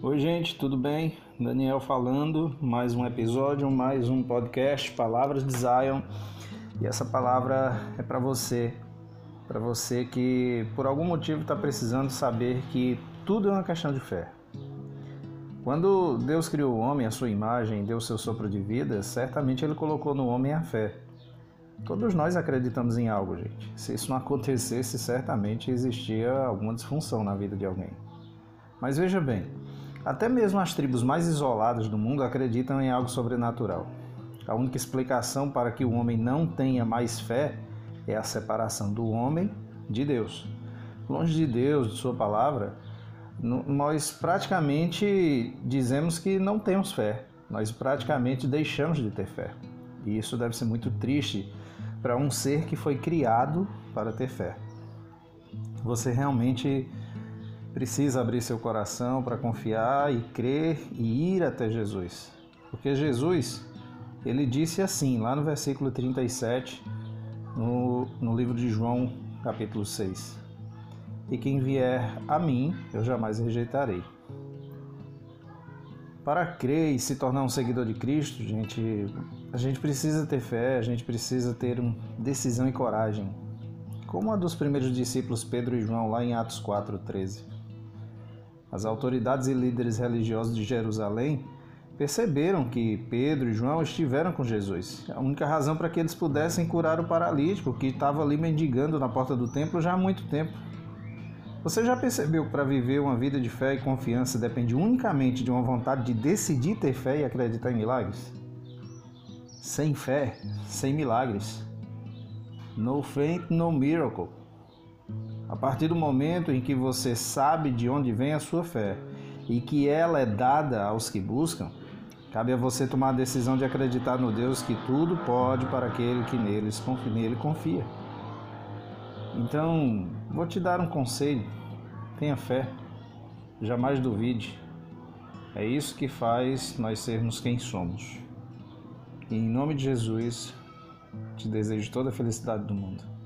Oi, gente, tudo bem? Daniel falando, mais um episódio, mais um podcast, Palavras de Zion. E essa palavra é para você, para você que por algum motivo está precisando saber que tudo é uma questão de fé. Quando Deus criou o homem à sua imagem, deu seu sopro de vida, certamente Ele colocou no homem a fé. Todos nós acreditamos em algo, gente. Se isso não acontecesse, certamente existia alguma disfunção na vida de alguém. Mas veja bem, até mesmo as tribos mais isoladas do mundo acreditam em algo sobrenatural. A única explicação para que o homem não tenha mais fé é a separação do homem de Deus. Longe de Deus, de Sua palavra, nós praticamente dizemos que não temos fé, nós praticamente deixamos de ter fé. E isso deve ser muito triste para um ser que foi criado para ter fé. Você realmente precisa abrir seu coração para confiar e crer e ir até Jesus. Porque Jesus, ele disse assim, lá no versículo 37, no, no livro de João, capítulo 6 e quem vier a mim, eu jamais rejeitarei. Para crer e se tornar um seguidor de Cristo, gente, a gente precisa ter fé, a gente precisa ter decisão e coragem, como a dos primeiros discípulos Pedro e João lá em Atos 4:13. As autoridades e líderes religiosos de Jerusalém perceberam que Pedro e João estiveram com Jesus. A única razão para que eles pudessem curar o paralítico que estava ali mendigando na porta do templo já há muito tempo. Você já percebeu que para viver uma vida de fé e confiança depende unicamente de uma vontade de decidir ter fé e acreditar em milagres? Sem fé, sem milagres. No faith, no miracle. A partir do momento em que você sabe de onde vem a sua fé e que ela é dada aos que buscam, cabe a você tomar a decisão de acreditar no Deus que tudo pode para aquele que neles, nele confia. Então, vou te dar um conselho. Tenha fé. Jamais duvide. É isso que faz nós sermos quem somos. E em nome de Jesus, te desejo toda a felicidade do mundo.